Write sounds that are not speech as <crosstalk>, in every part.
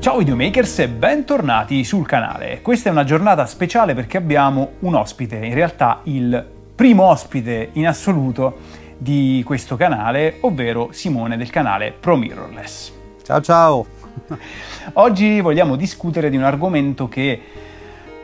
Ciao videomakers e bentornati sul canale. Questa è una giornata speciale perché abbiamo un ospite, in realtà il primo ospite in assoluto di questo canale, ovvero Simone del canale Pro Mirrorless. Ciao ciao! <laughs> Oggi vogliamo discutere di un argomento che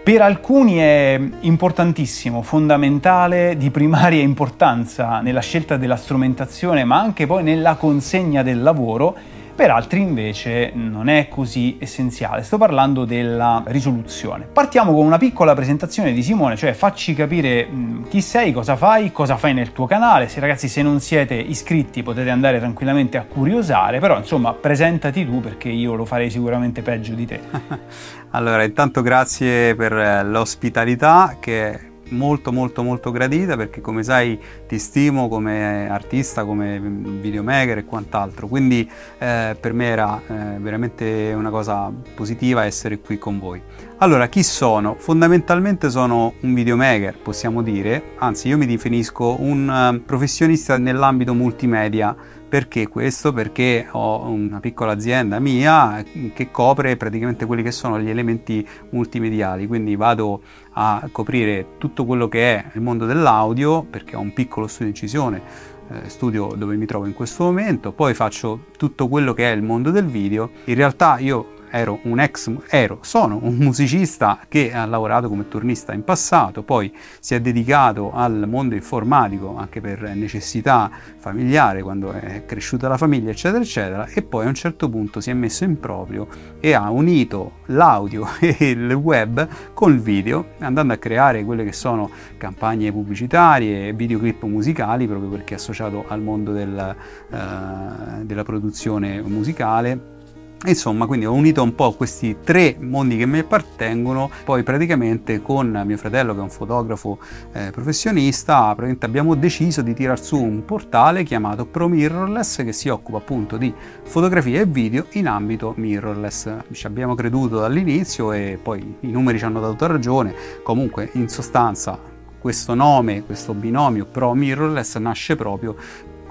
per alcuni è importantissimo, fondamentale, di primaria importanza nella scelta della strumentazione, ma anche poi nella consegna del lavoro per altri invece non è così essenziale. Sto parlando della risoluzione. Partiamo con una piccola presentazione di Simone, cioè facci capire mh, chi sei, cosa fai, cosa fai nel tuo canale. Se ragazzi se non siete iscritti potete andare tranquillamente a curiosare, però insomma presentati tu perché io lo farei sicuramente peggio di te. <laughs> allora, intanto grazie per l'ospitalità che molto molto molto gradita perché come sai ti stimo come artista, come videomaker e quant'altro, quindi eh, per me era eh, veramente una cosa positiva essere qui con voi. Allora, chi sono? Fondamentalmente sono un videomaker, possiamo dire, anzi io mi definisco un uh, professionista nell'ambito multimedia perché questo? Perché ho una piccola azienda mia che copre praticamente quelli che sono gli elementi multimediali, quindi vado a coprire tutto quello che è il mondo dell'audio perché ho un piccolo studio di incisione, eh, studio dove mi trovo in questo momento, poi faccio tutto quello che è il mondo del video. In realtà io ero un ex, ero, sono un musicista che ha lavorato come turnista in passato, poi si è dedicato al mondo informatico anche per necessità familiare quando è cresciuta la famiglia eccetera eccetera e poi a un certo punto si è messo in proprio e ha unito l'audio <laughs> e il web col video andando a creare quelle che sono campagne pubblicitarie, videoclip musicali proprio perché è associato al mondo del, uh, della produzione musicale Insomma, quindi ho unito un po' questi tre mondi che mi appartengono, poi praticamente con mio fratello che è un fotografo eh, professionista, abbiamo deciso di tirar su un portale chiamato Pro Mirrorless che si occupa appunto di fotografia e video in ambito mirrorless. Ci abbiamo creduto dall'inizio e poi i numeri ci hanno dato ragione, comunque in sostanza questo nome, questo binomio Pro Mirrorless nasce proprio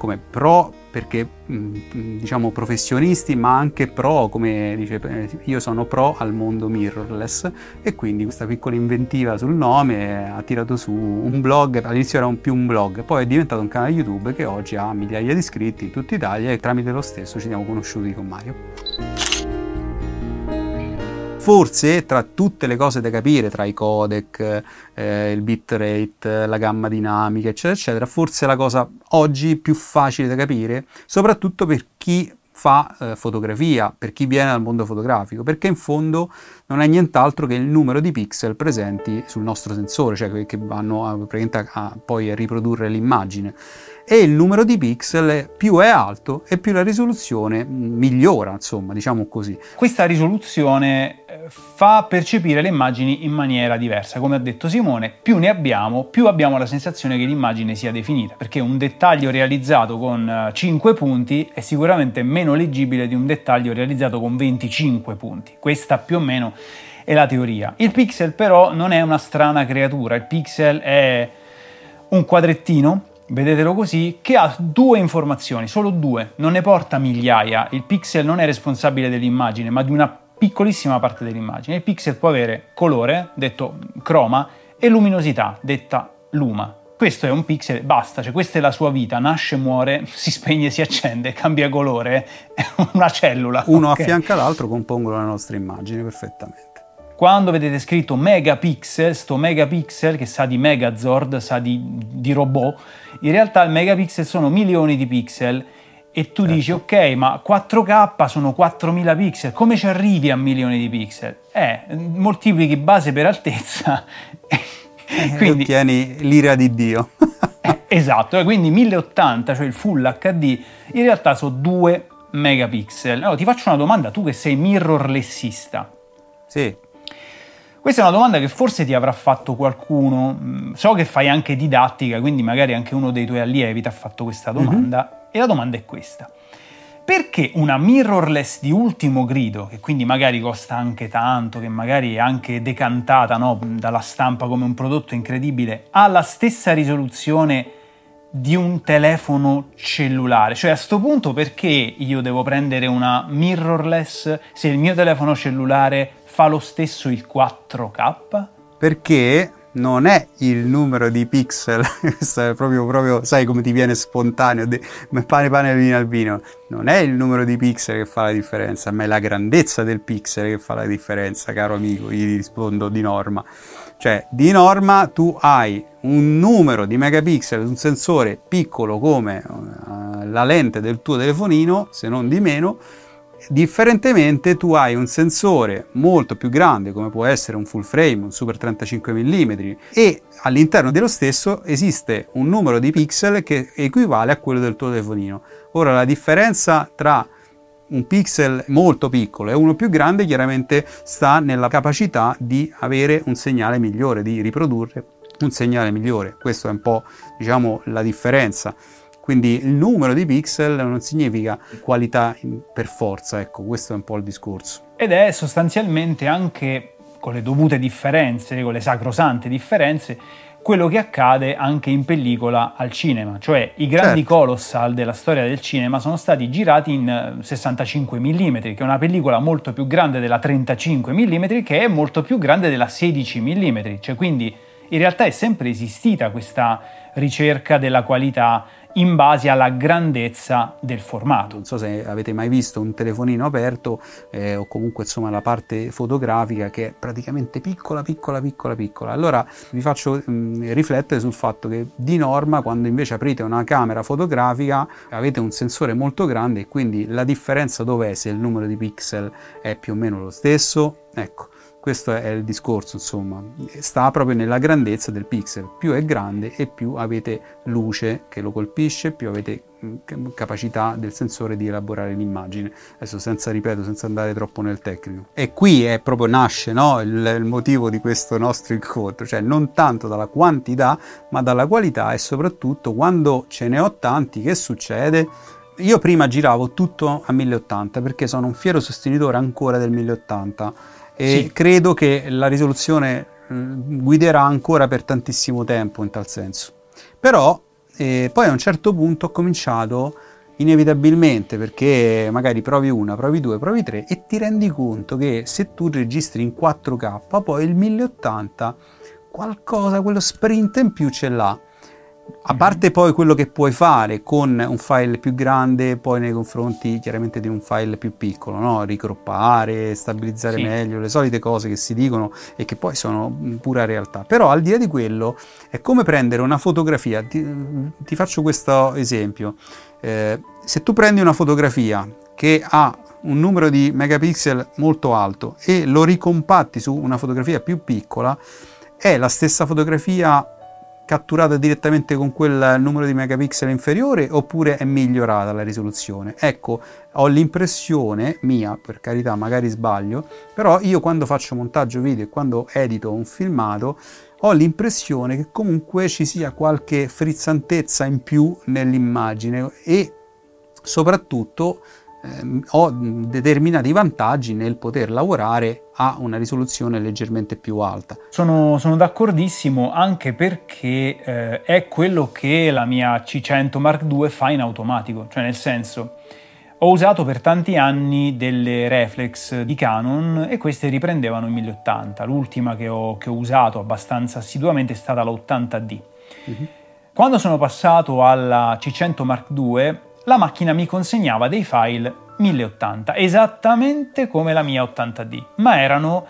come pro perché mm, diciamo professionisti ma anche pro come dice eh, io sono pro al mondo mirrorless e quindi questa piccola inventiva sul nome ha tirato su un blog all'inizio era un più un blog poi è diventato un canale youtube che oggi ha migliaia di iscritti in tutta Italia e tramite lo stesso ci siamo conosciuti con Mario Forse tra tutte le cose da capire, tra i codec, eh, il bitrate, la gamma dinamica, eccetera, eccetera, forse la cosa oggi più facile da capire, soprattutto per chi fa eh, fotografia, per chi viene dal mondo fotografico, perché in fondo non è nient'altro che il numero di pixel presenti sul nostro sensore, cioè che vanno a, a, a poi a riprodurre l'immagine e il numero di pixel più è alto e più la risoluzione migliora, insomma, diciamo così. Questa risoluzione eh, fa percepire le immagini in maniera diversa. Come ha detto Simone, più ne abbiamo, più abbiamo la sensazione che l'immagine sia definita, perché un dettaglio realizzato con 5 eh, punti è sicuramente meno leggibile di un dettaglio realizzato con 25 punti. Questa più o meno è la teoria. Il pixel però non è una strana creatura, il pixel è un quadrettino vedetelo così, che ha due informazioni, solo due, non ne porta migliaia. Il pixel non è responsabile dell'immagine, ma di una piccolissima parte dell'immagine. Il pixel può avere colore, detto croma, e luminosità, detta luma. Questo è un pixel, basta, cioè questa è la sua vita, nasce, muore, <laughs> si spegne, si accende, cambia colore, <laughs> è una cellula. Uno okay. affianca l'altro, compongono la nostra immagine perfettamente. Quando vedete scritto megapixel, sto megapixel che sa di megazord, sa di, di robot, in realtà il megapixel sono milioni di pixel e tu certo. dici ok ma 4K sono 4000 pixel, come ci arrivi a milioni di pixel? Eh, moltiplichi base per altezza <laughs> e quindi ottieni l'ira di Dio. <laughs> eh, esatto, quindi 1080, cioè il full HD, in realtà sono 2 megapixel. Allora ti faccio una domanda, tu che sei mirrorlessista. Sì. Questa è una domanda che forse ti avrà fatto qualcuno. Mm, So che fai anche didattica, quindi magari anche uno dei tuoi allievi ti ha fatto questa domanda. E la domanda è questa. Perché una mirrorless di ultimo grido, che quindi magari costa anche tanto, che magari è anche decantata no, dalla stampa come un prodotto incredibile, ha la stessa risoluzione di un telefono cellulare? Cioè a sto punto perché io devo prendere una mirrorless se il mio telefono cellulare fa lo stesso il 4K? Perché non è il numero di pixel, <laughs> questo è proprio, proprio, sai come ti viene spontaneo, de, pane pane vino al vino, non è il numero di pixel che fa la differenza, ma è la grandezza del pixel che fa la differenza, caro amico, gli rispondo di norma. Cioè, di norma tu hai un numero di megapixel, un sensore piccolo come uh, la lente del tuo telefonino, se non di meno, Differentemente tu hai un sensore molto più grande come può essere un full frame, un super 35 mm e all'interno dello stesso esiste un numero di pixel che equivale a quello del tuo telefonino. Ora la differenza tra un pixel molto piccolo e uno più grande chiaramente sta nella capacità di avere un segnale migliore, di riprodurre un segnale migliore. Questa è un po' diciamo la differenza. Quindi il numero di pixel non significa qualità per forza, ecco, questo è un po' il discorso. Ed è sostanzialmente anche con le dovute differenze, con le sacrosante differenze, quello che accade anche in pellicola al cinema, cioè i grandi certo. colossal della storia del cinema sono stati girati in 65 mm, che è una pellicola molto più grande della 35 mm, che è molto più grande della 16 mm, cioè quindi in realtà è sempre esistita questa ricerca della qualità in base alla grandezza del formato. Non so se avete mai visto un telefonino aperto eh, o comunque insomma la parte fotografica che è praticamente piccola, piccola, piccola, piccola. Allora vi faccio mh, mm, riflettere sul fatto che di norma quando invece aprite una camera fotografica avete un sensore molto grande e quindi la differenza dov'è se il numero di pixel è più o meno lo stesso? Ecco, questo è il discorso, insomma, sta proprio nella grandezza del pixel. Più è grande e più avete luce che lo colpisce, più avete mm, capacità del sensore di elaborare l'immagine. Adesso senza, ripeto, senza andare troppo nel tecnico. E qui è proprio nasce no, il, il motivo di questo nostro incontro, cioè non tanto dalla quantità, ma dalla qualità e soprattutto quando ce ne ho tanti, che succede? Io prima giravo tutto a 1080 perché sono un fiero sostenitore ancora del 1080 e sì. credo che la risoluzione mm, guiderà ancora per tantissimo tempo in tal senso. Però eh, poi a un certo punto ho cominciato inevitabilmente perché magari provi una, provi due, provi tre e ti rendi conto che se tu registri in 4K poi il 1080 qualcosa, quello sprint in più ce l'ha a parte poi quello che puoi fare con un file più grande, poi nei confronti chiaramente di un file più piccolo, no? ricroppare, stabilizzare sì. meglio, le solite cose che si dicono e che poi sono pura realtà. Però al di là di quello è come prendere una fotografia, ti, ti faccio questo esempio, eh, se tu prendi una fotografia che ha un numero di megapixel molto alto e lo ricompatti su una fotografia più piccola, è la stessa fotografia catturata direttamente con quel numero di megapixel inferiore oppure è migliorata la risoluzione? Ecco, ho l'impressione mia, per carità, magari sbaglio, però io quando faccio montaggio video e quando edito un filmato ho l'impressione che comunque ci sia qualche frizzantezza in più nell'immagine e soprattutto eh, ho determinati vantaggi nel poter lavorare a una risoluzione leggermente più alta. Sono, sono d'accordissimo anche perché eh, è quello che la mia C100 Mark II fa in automatico, cioè nel senso ho usato per tanti anni delle reflex di Canon e queste riprendevano i 1080. L'ultima che ho, che ho usato abbastanza assiduamente è stata la 80D. Mm-hmm. Quando sono passato alla C100 Mark II la macchina mi consegnava dei file 1080, esattamente come la mia 80D, ma erano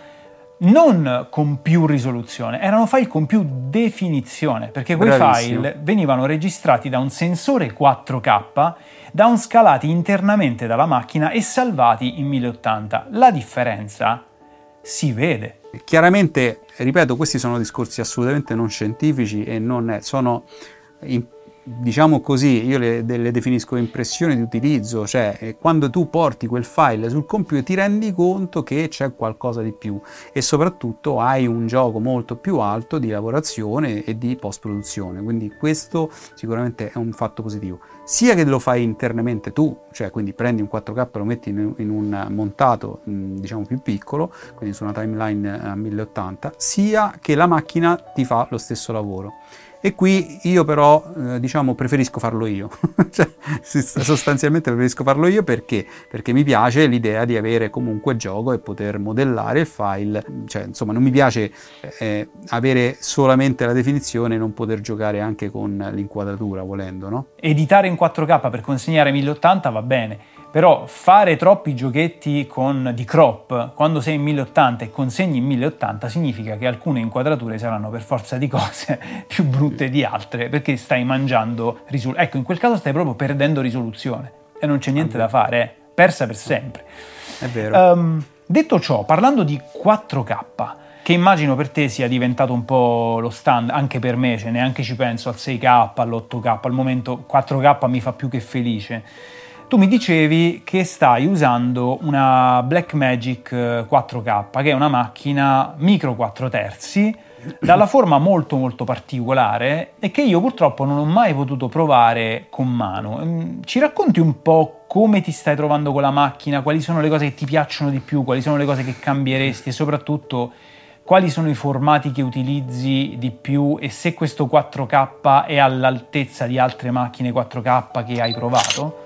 non con più risoluzione, erano file con più definizione, perché quei Bravissimo. file venivano registrati da un sensore 4K, downscalati internamente dalla macchina e salvati in 1080. La differenza si vede. Chiaramente, ripeto, questi sono discorsi assolutamente non scientifici e non sono in diciamo così, io le, le, definisco impressioni di utilizzo, cioè eh, quando tu porti quel file sul computer ti rendi conto che c'è qualcosa di più e soprattutto hai un gioco molto più alto di lavorazione e di post produzione, quindi questo sicuramente è un fatto positivo. Sia che lo fai internamente tu, cioè quindi prendi un 4K e lo metti in, in un montato diciamo più piccolo, quindi su una timeline a 1080, sia che la macchina ti fa lo stesso lavoro. E qui io però, eh, diciamo, preferisco farlo io. <laughs> cioè, sostanzialmente preferisco farlo io perché? Perché mi piace l'idea di avere comunque gioco e poter modellare il file. Cioè, insomma, non mi piace eh, avere solamente la definizione e non poter giocare anche con l'inquadratura, volendo, no? Editare in 4K per consegnare 1080 va bene però fare troppi giochetti con, di crop quando sei in 1080 e consegni in 1080 significa che alcune inquadrature saranno per forza di cose <laughs> più brutte di altre perché stai mangiando risoluzione. Ecco, in quel caso stai proprio perdendo risoluzione e non c'è niente da fare, eh? persa per sempre. È vero. Um, detto ciò, parlando di 4K, che immagino per te sia diventato un po' lo stand, anche per me, cioè neanche ci penso al 6K, all'8K, al momento 4K mi fa più che felice. Tu mi dicevi che stai usando una Blackmagic 4K, eh, che è una macchina micro 4 terzi, dalla forma molto molto particolare e che io purtroppo non ho mai potuto provare con mano. Mm, ci racconti un po' come ti stai trovando con la macchina, quali sono le cose che ti piacciono di più, quali sono le cose che cambieresti e soprattutto quali sono i formati che utilizzi di più e se questo 4K è all'altezza di altre macchine 4K che hai provato?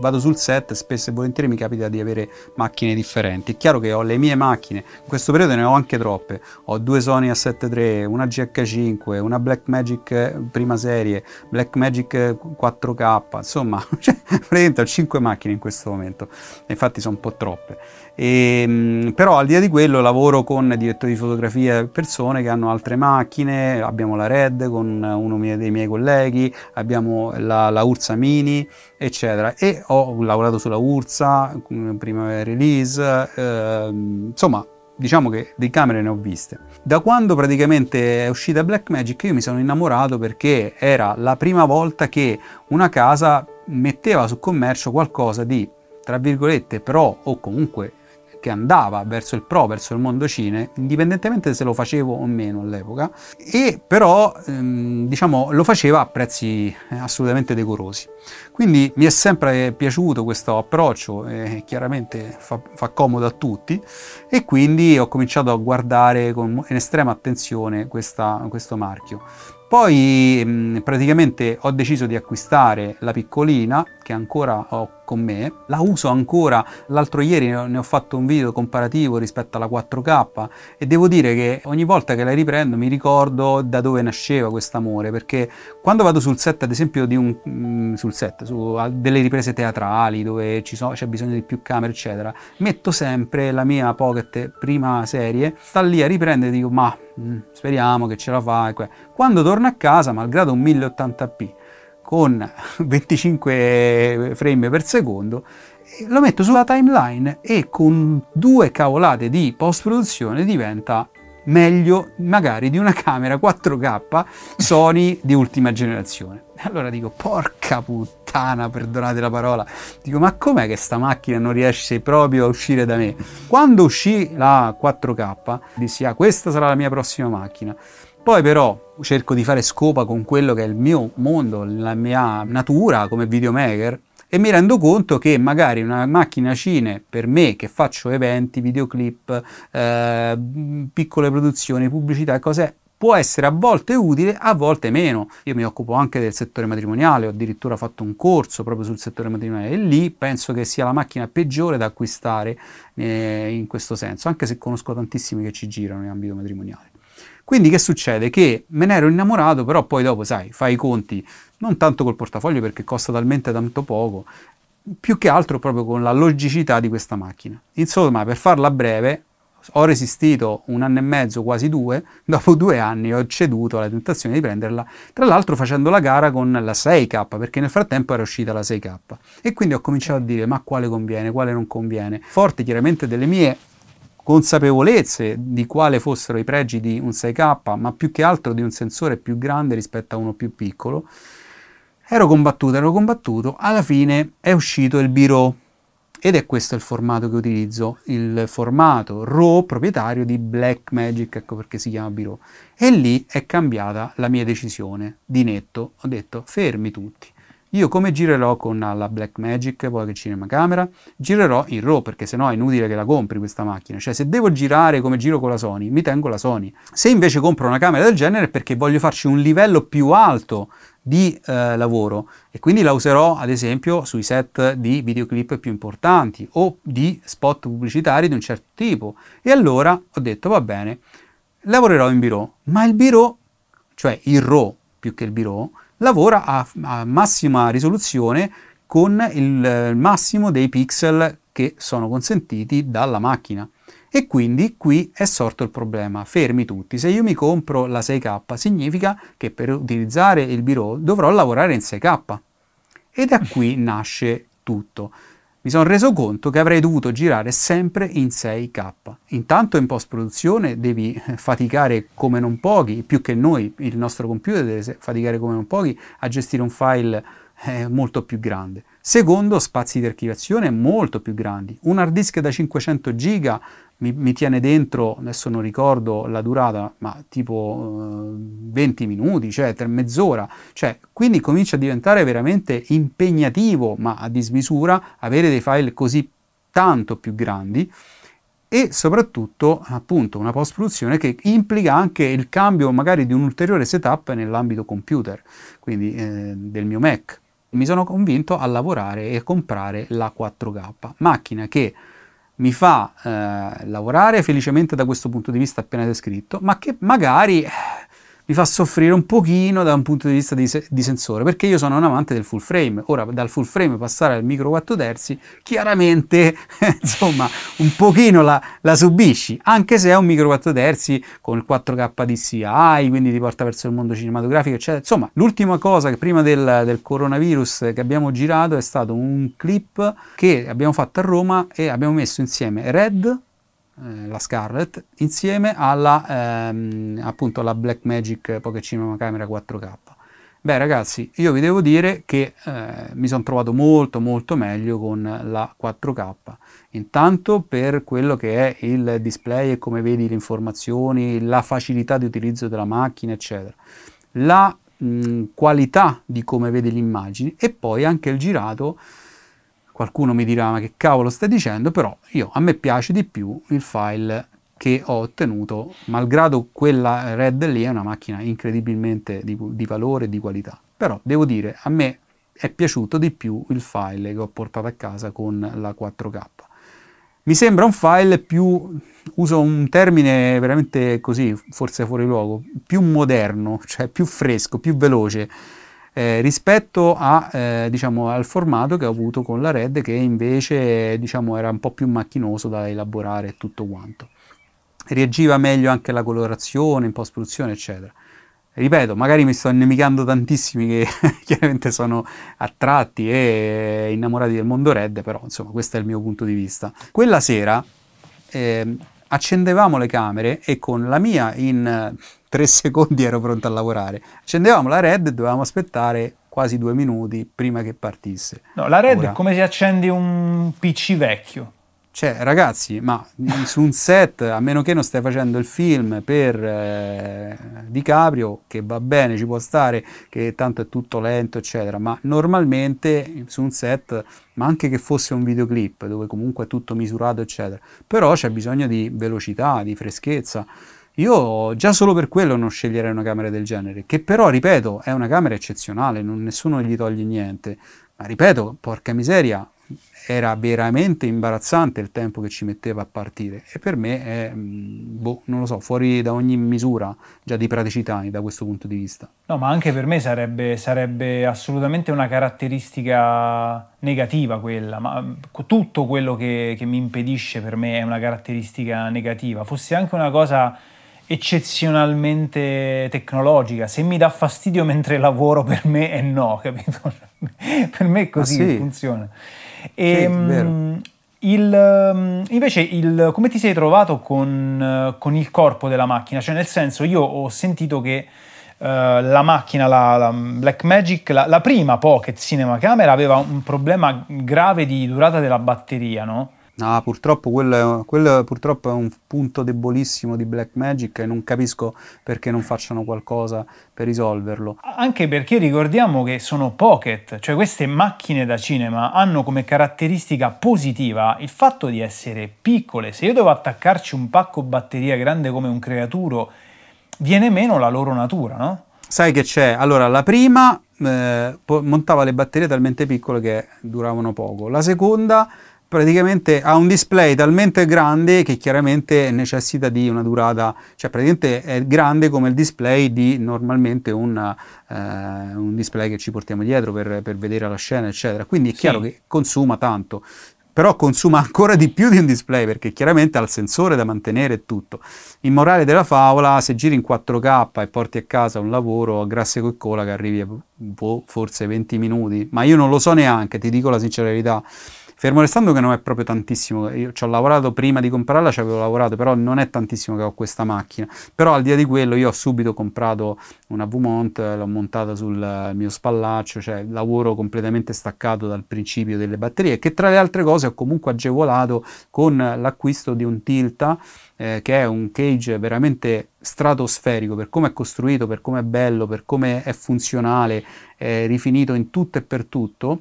Vado sul set, spesso e volentieri mi capita di avere macchine differenti. È chiaro che ho le mie macchine, in questo periodo ne ho anche troppe. Ho due Sony A7 III, una GH5, una Blackmagic prima serie, Blackmagic 4K, insomma, <laughs> cioè, praticamente ho 5 macchine in questo momento. Infatti sono un po' troppe. E, ehm, però al di là di quello lavoro con direttori di fotografia persone che hanno altre macchine, abbiamo la Red con uno dei miei colleghi, abbiamo la, la Ursa Mini, eccetera. E ho lavorato sulla Ursa, prima release, eh, insomma diciamo che di camere ne ho viste. Da quando praticamente è uscita Blackmagic io mi sono innamorato perché era la prima volta che una casa metteva su commercio qualcosa di tra virgolette pro o comunque che andava verso il pro, verso il mondo cine, indipendentemente se lo facevo o meno all'epoca, e però ehm, diciamo lo faceva a prezzi eh, assolutamente decorosi. Quindi mi è sempre piaciuto questo approccio, eh, chiaramente fa, fa, comodo a tutti, e quindi ho cominciato a guardare con estrema attenzione questa, questo marchio. Poi mh, praticamente ho deciso di acquistare la piccolina che ancora ho con me, la uso ancora, l'altro ieri ne ho fatto un video comparativo rispetto alla 4K e devo dire che ogni volta che la riprendo mi ricordo da dove nasceva questo amore, perché quando vado sul set ad esempio di un, mh, sul set, su delle riprese teatrali dove so, c'è bisogno di più camere eccetera, metto sempre la mia Pocket prima serie, sta lì a riprendere e dico ma mh, speriamo che ce la fa. Quando torno a casa, malgrado un 1080p, con 25 frame per secondo, lo metto sulla timeline e con due cavolate di post produzione diventa meglio magari di una camera 4K Sony di ultima generazione. Allora dico, porca puttana, perdonate la parola, dico, ma com'è che sta macchina non riesce proprio a uscire da me? Quando uscì la 4K, dissi, ah, questa sarà la mia prossima macchina. Poi però cerco di fare scopa con quello che è il mio mondo, la mia natura come videomaker e mi rendo conto che magari una macchina cine per me che faccio eventi, videoclip, eh, piccole produzioni, pubblicità e cose può essere a volte utile, a volte meno. Io mi occupo anche del settore matrimoniale, ho addirittura fatto un corso proprio sul settore matrimoniale e lì penso che sia la macchina peggiore da acquistare eh, in questo senso, anche se conosco tantissimi che ci girano in ambito matrimoniale. Quindi che succede? Che me ne ero innamorato, però poi dopo, sai, fai i conti non tanto col portafoglio perché costa talmente tanto poco, più che altro proprio con la logicità di questa macchina. Insomma, per farla breve, ho resistito un anno e mezzo, quasi due, <laughs> dopo due anni ho ceduto alla tentazione di prenderla, tra l'altro facendo la gara con la 6K, perché nel frattempo era uscita la 6K. E quindi ho cominciato a dire ma quale conviene, quale non conviene. Forte chiaramente delle mie consapevolezze di quale fossero i pregi di un 6K, ma più che altro di un sensore più grande rispetto a uno più piccolo, ero combattuto, ero combattuto, alla fine è uscito il Biro ed è questo il formato che utilizzo, il formato RAW proprietario di Blackmagic, ecco perché si chiama Biro. E lì è cambiata la mia decisione di netto, ho detto fermi tutti. Io come girerò con la Blackmagic, poi che cinema camera, girerò in RAW perché sennò è inutile che la compri questa macchina. Cioè se devo girare come giro con la Sony, mi tengo la Sony. Se invece compro una camera del genere è perché voglio farci un livello più alto di eh, lavoro e quindi la userò ad esempio sui set di videoclip più importanti o di spot pubblicitari di un certo tipo e allora ho detto va bene lavorerò in biro ma il biro cioè il RAW più che il biro lavora a, a massima risoluzione con il, il massimo dei pixel che sono consentiti dalla macchina e quindi qui è sorto il problema, fermi tutti, se io mi compro la 6K significa che per utilizzare il Biro dovrò lavorare in 6K. E da qui nasce tutto. Mi sono reso conto che avrei dovuto girare sempre in 6K. Intanto in post-produzione devi faticare come non pochi, più che noi, il nostro computer deve faticare come non pochi a gestire un file eh, molto più grande. Secondo, spazi di archiviazione molto più grandi. Un hard disk da 500 giga mi, mi, tiene dentro, adesso non ricordo la durata, ma tipo eh, 20 minuti, cioè per mezz'ora, cioè, quindi comincia a diventare veramente impegnativo, ma a dismisura, avere dei file così tanto più grandi e soprattutto appunto una post produzione che implica anche il cambio magari di un ulteriore setup nell'ambito computer, quindi eh, del mio Mac. Mi sono convinto a lavorare e comprare la 4K, macchina che mi fa eh, lavorare felicemente da questo punto di vista appena descritto, ma che magari eh, mi fa soffrire un pochino da un punto di vista di, se- di, sensore, perché io sono un amante del full frame. Ora, dal full frame passare al micro 4 terzi, chiaramente, <laughs> insomma, un pochino la, la, subisci, anche se è un micro 4 terzi con il 4K DCI, quindi ti porta verso il mondo cinematografico, eccetera. Insomma, l'ultima cosa che prima del, del coronavirus che abbiamo girato è stato un clip che abbiamo fatto a Roma e abbiamo messo insieme Red, eh, la Scarlett, insieme alla, ehm, appunto alla Blackmagic Pocket Cinema Camera 4K. Beh ragazzi, io vi devo dire che eh, mi sono trovato molto molto meglio con la 4K. Intanto per quello che è il display e come vedi le informazioni, la facilità di utilizzo della macchina, eccetera. La mh, qualità di come vedi le immagini e poi anche il girato Qualcuno mi dirà ma che cavolo stai dicendo, però io, a me piace di più il file che ho ottenuto, malgrado quella Red lì è una macchina incredibilmente di, di valore e di qualità. Però devo dire, a me è piaciuto di più il file che ho portato a casa con la 4K. Mi sembra un file più, uso un termine veramente così, forse fuori luogo, più moderno, <laughs> cioè più fresco, più veloce eh, rispetto a, eh, diciamo, al formato che ho avuto con la Red che invece diciamo, era un po' più macchinoso da elaborare e tutto quanto. Reagiva meglio anche la colorazione in post-produzione, eccetera. Ripeto, magari mi sto innemicando tantissimi che <laughs> chiaramente sono attratti e innamorati del mondo Red, però insomma questo è il mio punto di vista. Quella sera eh, accendevamo le camere e con la mia in tre <laughs> secondi ero pronto a lavorare. Accendevamo la red e dovevamo aspettare quasi due minuti prima che partisse. No, la red Ora, è come se accendi un PC vecchio. Cioè, ragazzi, ma su un set, a meno che non stai facendo il film per eh, DiCaprio, che va bene, ci può stare, che tanto è tutto lento, eccetera, ma normalmente su un set, ma anche che fosse un videoclip, dove comunque è tutto misurato, eccetera, però c'è bisogno di velocità, di freschezza. Io già solo per quello non sceglierei una camera del genere, che però, ripeto, è una camera eccezionale, non, nessuno gli toglie niente. Ma ripeto, porca miseria, era veramente imbarazzante il tempo che ci metteva a partire e per me è, mm, boh, non lo so, fuori da ogni misura già di praticità da questo punto di vista. No, ma anche per me sarebbe, sarebbe assolutamente una caratteristica negativa quella, ma mm, tutto quello che, che mi impedisce per me è una caratteristica negativa, fosse anche una cosa eccezionalmente tecnologica. Se mi dà fastidio <laughs> mentre lavoro, per me è no, capito? <laughs> per me è così ah, sì. funziona. E, sì, mh, il, ehm, invece, il, come ti sei trovato con, con, il corpo della macchina? Cioè, nel senso, io ho sentito che uh, la macchina, la, la Blackmagic, la, la, prima Pocket Cinema Camera aveva un problema grave di durata della batteria, no? No, purtroppo quello, quello purtroppo è un punto debolissimo di Blackmagic e non capisco perché non facciano qualcosa per risolverlo. Anche perché ricordiamo che sono pocket, cioè queste macchine da cinema hanno come caratteristica positiva il fatto di essere piccole. Se io devo attaccarci un pacco batteria grande come un creaturo, viene meno la loro natura, no? Sai che c'è? Allora, la prima eh, montava le batterie talmente piccole che duravano poco. La seconda praticamente ha un display talmente grande che chiaramente necessita di una durata, cioè praticamente è grande come il display di normalmente un, eh, un display che ci portiamo dietro per, per, vedere la scena, eccetera. Quindi è chiaro sì. che consuma tanto, però consuma ancora di più di un display perché chiaramente ha il sensore da mantenere e tutto. Il morale della favola, se giri in 4K e porti a casa un lavoro a grasse e cola che arrivi a boh, forse 20 minuti, ma io non lo so neanche, ti dico la sincerità Fermo restando che non è proprio tantissimo, io ci ho lavorato prima di comprarla, ci avevo lavorato, però non è tantissimo che ho questa macchina. Però al di là di quello io ho subito comprato una V-Mount, l'ho montata sul mio spallaccio, cioè lavoro completamente staccato dal principio delle batterie, che tra le altre cose ho comunque agevolato con l'acquisto di un Tilta, eh, che è un cage veramente stratosferico per come è costruito, per come è bello, per come è funzionale, è rifinito in tutto e per tutto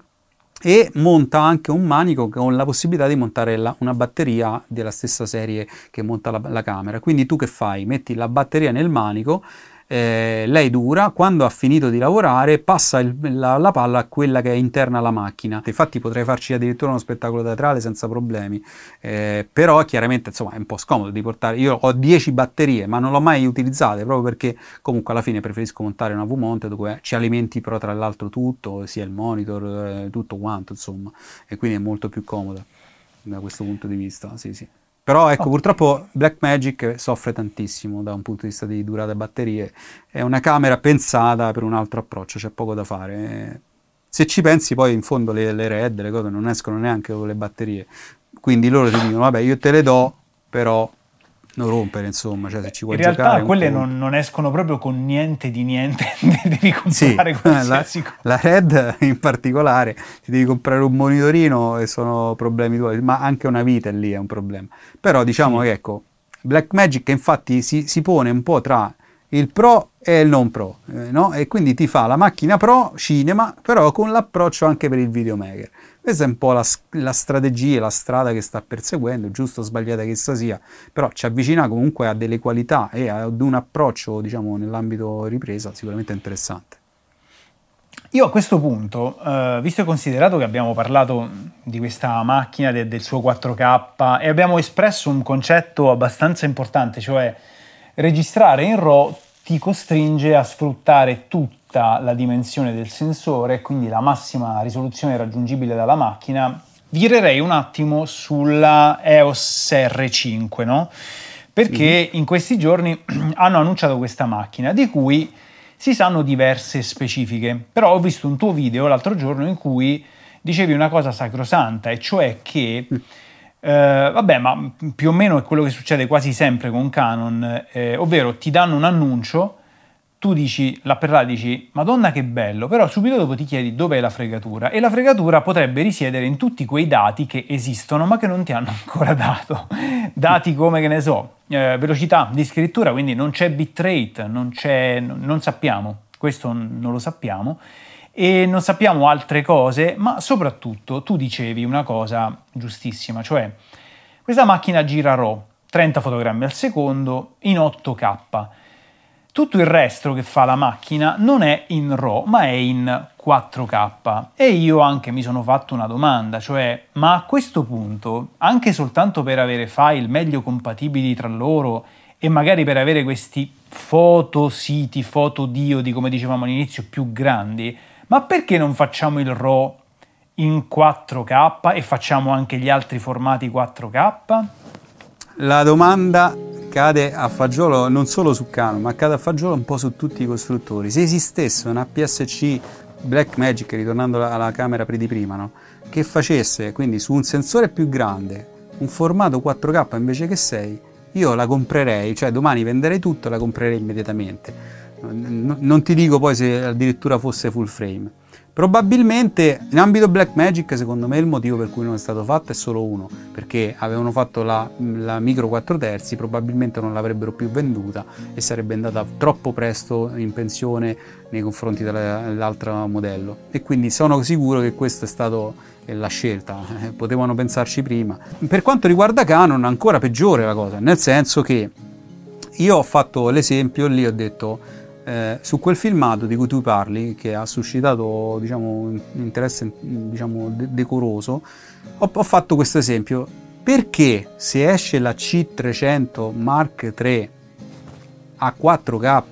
e monta anche un manico con la possibilità di montare la, una batteria della stessa serie che monta la, la camera. Quindi tu che fai? Metti la batteria nel manico eh, lei dura, quando ha finito di lavorare passa il, la, la, palla a quella che è interna alla macchina. Infatti potrei farci addirittura uno spettacolo teatrale senza problemi, eh, però chiaramente insomma è un po' scomodo di portare, io ho 10 batterie ma non l'ho mai utilizzate proprio perché comunque alla fine preferisco montare una V-Mount dove ci alimenti però tra l'altro tutto, sia il monitor, eh, tutto quanto insomma, e quindi è molto più comoda da questo punto di vista, sì sì. Però ecco, oh. purtroppo Blackmagic soffre tantissimo da un punto di vista di durata batterie. È una camera pensata per un altro approccio, c'è poco da fare. Se ci pensi poi in fondo le, le RED, le cose non escono neanche con le batterie. Quindi loro ti dicono, vabbè, io te le do, però non rompere, insomma, cioè se ci vuoi In realtà quelle non, non, escono proprio con niente di niente, <laughs> devi comprare <laughs> sì, qualsiasi la, la Red in particolare, ti devi comprare un monitorino e sono problemi tuoi, ma anche una vita lì è un problema. Però diciamo sì. che ecco, Blackmagic infatti si, si pone un po' tra il pro e il non pro, eh, no? E quindi ti fa la macchina pro cinema, però con l'approccio anche per il videomaker. Questa è un po' la, la, strategia, la strada che sta perseguendo, giusto o sbagliata che essa sia, però ci avvicina comunque a delle qualità e ad un approccio, diciamo, nell'ambito ripresa sicuramente interessante. Io a questo punto, eh, visto e considerato che abbiamo parlato di questa macchina, de, del suo 4K e abbiamo espresso un concetto abbastanza importante, cioè registrare in RAW ti costringe a sfruttare tutto tutta la dimensione del sensore, quindi la massima risoluzione raggiungibile dalla macchina, virerei un attimo sulla EOS R5, no? Perché mm. in questi giorni <clears throat> hanno annunciato questa macchina di cui si sanno diverse specifiche, però ho visto un tuo video l'altro giorno in cui dicevi una cosa sacrosanta, e cioè che mm. Eh, vabbè, ma più o meno è quello che succede quasi sempre con Canon, eh, ovvero ti danno un annuncio tu dici, la perla dici, madonna che bello, però subito dopo ti chiedi dov'è la fregatura e la fregatura potrebbe risiedere in tutti quei dati che esistono ma che non ti hanno <laughs> ancora dato. dati come, che ne so, eh, velocità di scrittura, quindi non c'è bitrate, non, c'è, non sappiamo, questo non lo sappiamo e non sappiamo altre cose, ma soprattutto tu dicevi una cosa giustissima, cioè questa macchina gira RAW, 30 fotogrammi al secondo in 8K tutto il resto che fa la macchina non è in RAW, ma è in 4K. E io anche mi sono fatto una domanda, cioè, ma a questo punto, anche soltanto per avere file meglio compatibili tra loro e magari per avere questi foto siti, foto diodi, come dicevamo all'inizio, più grandi, ma perché non facciamo il RAW in 4K e facciamo anche gli altri formati 4K? La domanda cade a fagiolo non solo su Canon, ma cade a fagiolo un po' su tutti i costruttori. Se esistesse un APS-C Blackmagic, ritornando alla camera di prima, no? che facesse quindi su un sensore più grande un formato 4K invece che 6, io la comprerei, cioè domani venderei tutto e la comprerei immediatamente. Non ti dico poi se addirittura fosse full frame. Probabilmente in ambito Blackmagic secondo me il motivo per cui non è stato fatto è solo uno, perché avevano fatto la, la micro 4 terzi, probabilmente non l'avrebbero più venduta e sarebbe andata troppo presto in pensione nei confronti dell'altro modello. E quindi sono sicuro che questa è stata la scelta, eh, potevano pensarci prima. Per quanto riguarda Canon ancora peggiore la cosa, nel senso che io ho fatto l'esempio lì ho detto eh, su quel filmato di cui tu parli, che ha suscitato diciamo, un interesse diciamo, de- decoroso, ho, ho fatto questo esempio. Perché se esce la C300 Mark III a 4K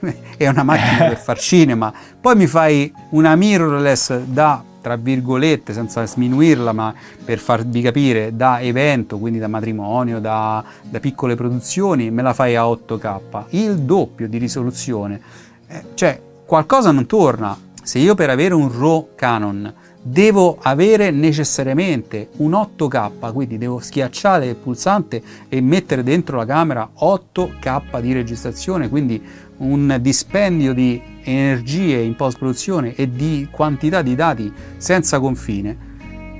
<laughs> è una macchina per far cinema, poi mi fai una mirrorless da tra virgolette, senza sminuirla, ma per farvi capire, da evento, quindi da matrimonio, da, da piccole produzioni, me la fai a 8K, il doppio di risoluzione. Eh, cioè, qualcosa non torna. Se io per avere un RAW Canon devo avere necessariamente un 8K, quindi devo schiacciare il pulsante e mettere dentro la camera 8K di registrazione, quindi un dispendio di energie in post produzione e di quantità di dati senza confine,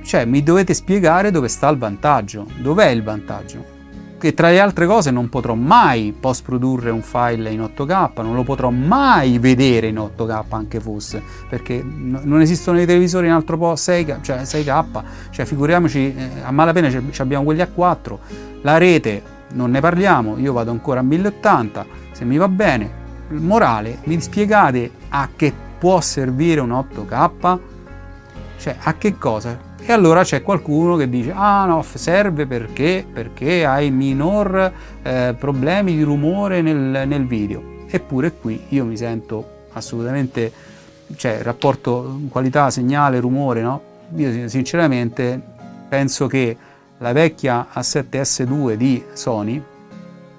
cioè mi dovete spiegare dove sta il vantaggio, dov'è il vantaggio. Che tra le altre cose non potrò mai post produrre un file in 8K, non lo potrò mai vedere in 8K anche fosse, perché non esistono i televisori in altro po' 6K, cioè 6K, cioè figuriamoci eh, a malapena abbiamo quelli a 4, la rete non ne parliamo, io vado ancora a 1080, se mi va bene, morale, mi spiegate a che può servire un 8K? Cioè, a che cosa? E allora c'è qualcuno che dice, ah no, serve perché, perché hai minor eh, problemi di rumore nel, nel video. Eppure qui io mi sento assolutamente, cioè, rapporto qualità, segnale, rumore, no? Io sinceramente penso che la vecchia A7S2 di Sony,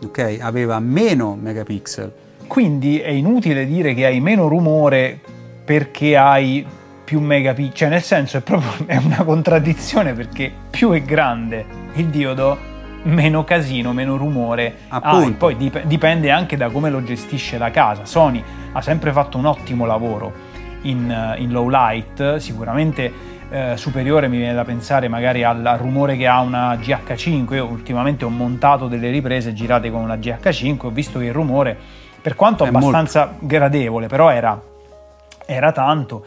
ok, aveva meno megapixel quindi è inutile dire che hai meno rumore perché hai più megapixel, cioè nel senso è proprio <laughs> è una contraddizione perché più è grande il diodo, meno casino, meno rumore Appunto. Poi dip- dipende anche da come lo gestisce la casa. Sony ha sempre fatto un ottimo lavoro in, in low light, sicuramente eh, superiore mi viene da pensare magari al rumore che ha una GH5. Io ultimamente ho montato delle riprese girate con una GH5, ho visto che il rumore per quanto abbastanza molto. gradevole, però era, era tanto.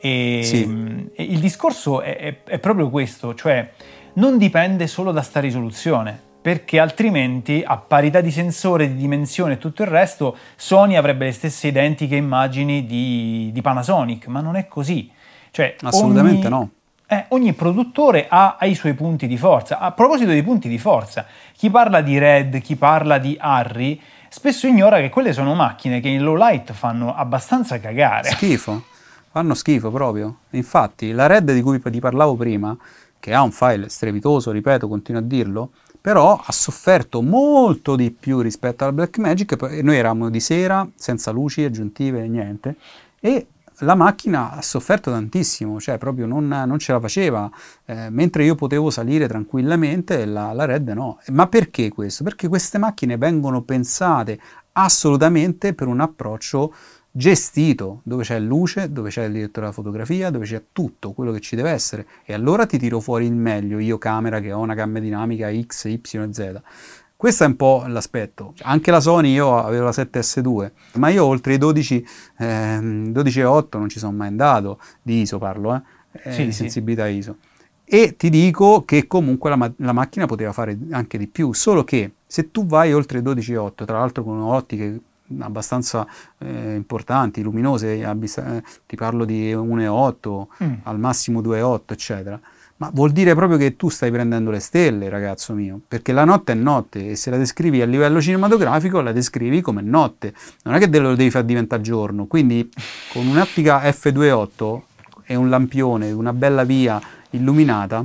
E, sì. e, il discorso è, è, è proprio questo, cioè non dipende solo da sta risoluzione, perché altrimenti a parità di sensore, di dimensione e tutto il resto, Sony avrebbe le stesse identiche immagini di, di Panasonic, ma non è così. Cioè, Assolutamente ogni, no. Eh, ogni produttore ha, ha, i suoi punti di forza. A proposito dei punti di forza, chi parla di Red, chi parla di Harry, spesso ignora che quelle sono macchine che in low light fanno abbastanza cagare. Schifo, fanno schifo proprio. Infatti la Red di cui ti parlavo prima, che ha un file strepitoso, ripeto, continuo a dirlo, però ha sofferto molto di più rispetto alla Blackmagic, noi eravamo di sera, senza luci aggiuntive, niente, e la macchina ha sofferto tantissimo, cioè proprio non, non ce la faceva, eh, mentre io potevo salire tranquillamente, la, la Red no. Ma perché questo? Perché queste macchine vengono pensate assolutamente per un approccio gestito, dove c'è luce, dove c'è il direttore della fotografia, dove c'è tutto quello che ci deve essere e allora ti tiro fuori il meglio, io camera che ho una gamma dinamica X, Y Z. Questo è un po' l'aspetto. Anche la Sony io avevo la 7S2, ma io oltre i 12, eh, 12,8 non ci sono mai andato, di ISO parlo, eh, eh sì, di sensibilità sì. ISO. E ti dico che comunque la, ma- la, macchina poteva fare anche di più, solo che se tu vai oltre i 12,8, tra l'altro con ottiche abbastanza eh, importanti, luminose, eh, ti parlo di 1,8, mm. al massimo 2,8, eccetera, ma vuol dire proprio che tu stai prendendo le stelle, ragazzo mio, perché la notte è notte e se la descrivi a livello cinematografico la descrivi come notte, non è che lo devi far diventare giorno, quindi con un'ottica f2.8 e un lampione, una bella via illuminata,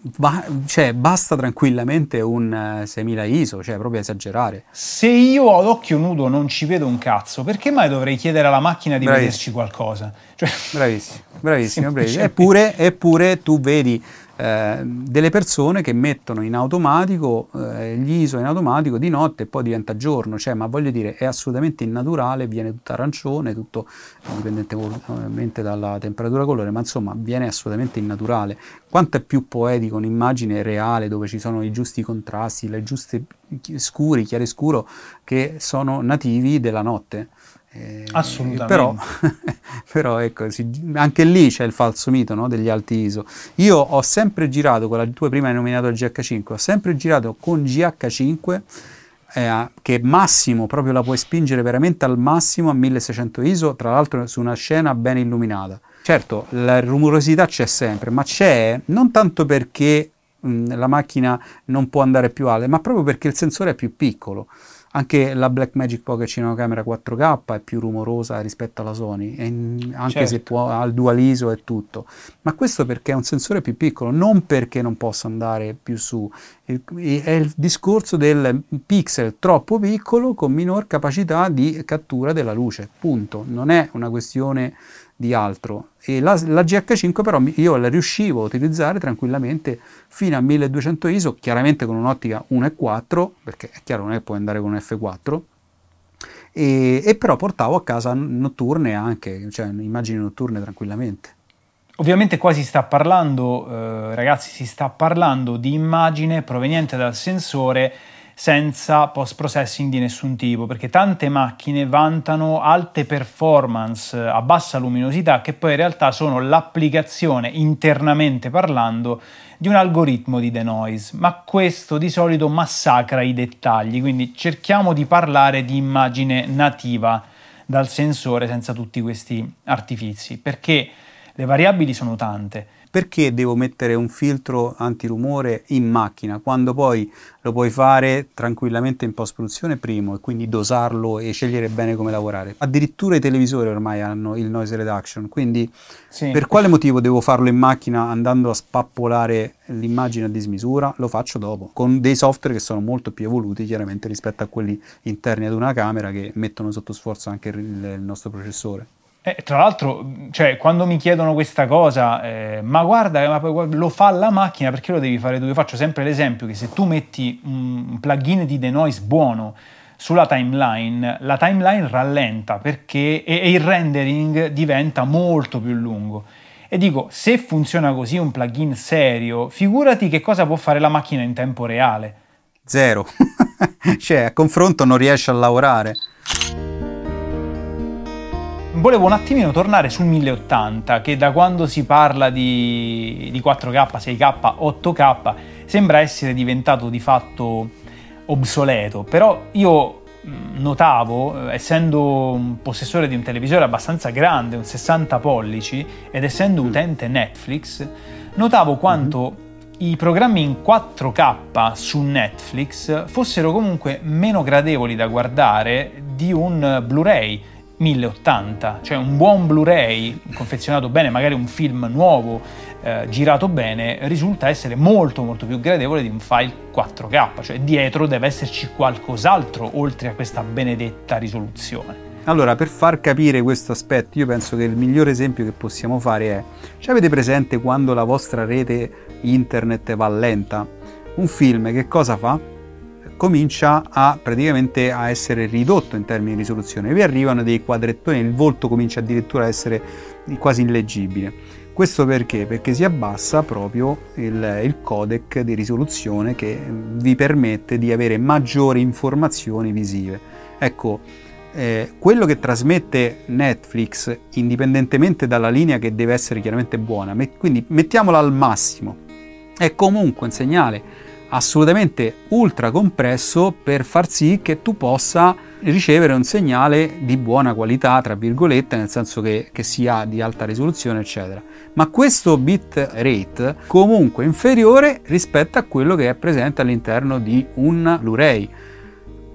ba- cioè, basta tranquillamente un 6000 eh, ISO, cioè proprio esagerare. Se io ad occhio nudo non ci vedo un cazzo, perché mai dovrei chiedere alla macchina di bravissimo. vederci qualcosa? Cioè... Bravissimo, bravissimo, <laughs> bravissimo. Eppure, eppure tu vedi eh, delle persone che mettono in automatico eh, gli ISO in automatico di notte e poi diventa giorno, cioè, ma voglio dire, è assolutamente innaturale, viene tutto arancione, tutto indipendentemente dalla temperatura colore, ma insomma viene assolutamente innaturale. Quanto è più poetico un'immagine reale dove ci sono i giusti contrasti, le giuste scuri, chiaroscuro che sono nativi della notte. Eh, Assolutamente. Però, <laughs> però ecco, anche lì c'è il falso mito no, degli alti ISO. Io ho sempre girato, con la, tu prima hai nominato il GH5, ho sempre girato con GH5 eh, che massimo, proprio la puoi spingere veramente al massimo a 1600 ISO, tra l'altro su una scena ben illuminata. Certo, la rumorosità c'è sempre, ma c'è non tanto perché mh, la macchina non può andare più alta, ma proprio perché il sensore è più piccolo. Anche la Blackmagic Pocket Cinemacamera 4K è più rumorosa rispetto alla Sony, anche certo. se può, ha il dual ISO e tutto. Ma questo perché è un sensore più piccolo, non perché non possa andare più su. è il discorso del pixel troppo piccolo con minor capacità di cattura della luce, punto. Non è una questione di altro. E la, la, GH5 però io la riuscivo a utilizzare tranquillamente fino a 1200 ISO, chiaramente con un'ottica 1.4, perché è chiaro non è che puoi andare con un F4, e, e, però portavo a casa notturne anche, cioè immagini notturne tranquillamente. Ovviamente qua si sta parlando, eh, ragazzi, si sta parlando di immagine proveniente dal sensore senza post processing di nessun tipo, perché tante macchine vantano alte performance a bassa luminosità che poi in realtà sono l'applicazione internamente parlando di un algoritmo di denoise, ma questo di solito massacra i dettagli, quindi cerchiamo di parlare di immagine nativa dal sensore senza tutti questi artifici, perché le variabili sono tante perché devo mettere un filtro antirumore in macchina quando poi lo puoi fare tranquillamente in post produzione primo e quindi dosarlo e scegliere bene come lavorare. Addirittura i televisori ormai hanno il noise reduction, quindi sì. per quale motivo devo farlo in macchina andando a spappolare l'immagine a dismisura? Lo faccio dopo, con dei software che sono molto più evoluti chiaramente rispetto a quelli interni ad una camera che mettono sotto sforzo anche il, il nostro processore. Eh, tra l'altro, cioè, quando mi chiedono questa cosa, eh, ma guarda, ma lo fa la macchina, perché lo devi fare tu? Io faccio sempre l'esempio che se tu metti un plugin di denoise buono sulla timeline, la timeline rallenta perché, e, e il rendering diventa molto più lungo. E dico, se funziona così un plugin serio, figurati che cosa può fare la macchina in tempo reale. Zero. <laughs> cioè, a confronto non riesce a lavorare volevo un attimino tornare sul 1080, che da quando si parla di, di 4K, 6K, 8K, sembra essere diventato di fatto obsoleto. Però io notavo, essendo un possessore di un televisore abbastanza grande, un 60 pollici, ed essendo utente Netflix, notavo quanto mm-hmm. i programmi in 4K su Netflix fossero comunque meno gradevoli da guardare di un Blu-ray 1080, cioè un buon Blu-ray confezionato bene, magari un film nuovo, eh, girato bene, risulta essere molto molto più gradevole di un file 4K, cioè dietro deve esserci qualcos'altro oltre a questa benedetta risoluzione. Allora, per far capire questo aspetto, io penso che il migliore esempio che possiamo fare è, ci avete presente quando la vostra rete internet va lenta? Un film che cosa fa? Comincia a praticamente a essere ridotto in termini di risoluzione. Vi arrivano dei quadrettoni, il volto comincia addirittura a essere quasi illeggibile. Questo perché? Perché si abbassa proprio il, il, codec di risoluzione che vi permette di avere maggiori informazioni visive. Ecco, eh, quello che trasmette Netflix, indipendentemente dalla linea che deve essere chiaramente buona, met- quindi mettiamola al massimo, è comunque un segnale assolutamente ultra compresso per far sì che tu possa ricevere un segnale di buona qualità, tra virgolette, nel senso che, che sia di alta risoluzione, eccetera. Ma questo bit rate comunque inferiore rispetto a quello che è presente all'interno di un Blu-ray.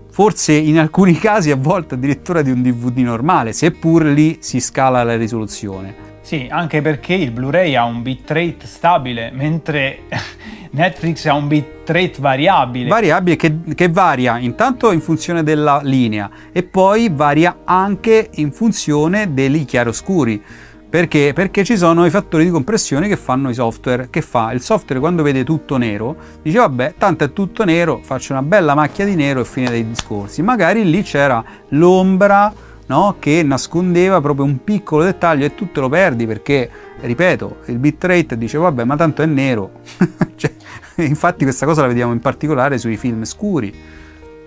Forse in alcuni casi a volte addirittura di un DVD normale, seppur lì si scala la risoluzione Sì, anche perché il Blu-ray ha un bitrate stabile, mentre <laughs> Netflix ha un bitrate variabile. Variabile che, che, varia intanto in funzione della linea e poi varia anche in funzione dei chiaroscuri. Perché? Perché ci sono i fattori di compressione che fanno i software. Che fa? Il software quando vede tutto nero dice vabbè, tanto è tutto nero, faccio una bella macchia di nero e fine dei discorsi. Magari lì c'era l'ombra no? che nascondeva proprio un piccolo dettaglio e tu te lo perdi perché, ripeto, il bitrate dice vabbè ma tanto è nero. <laughs> cioè, infatti questa cosa la vediamo in particolare sui film scuri.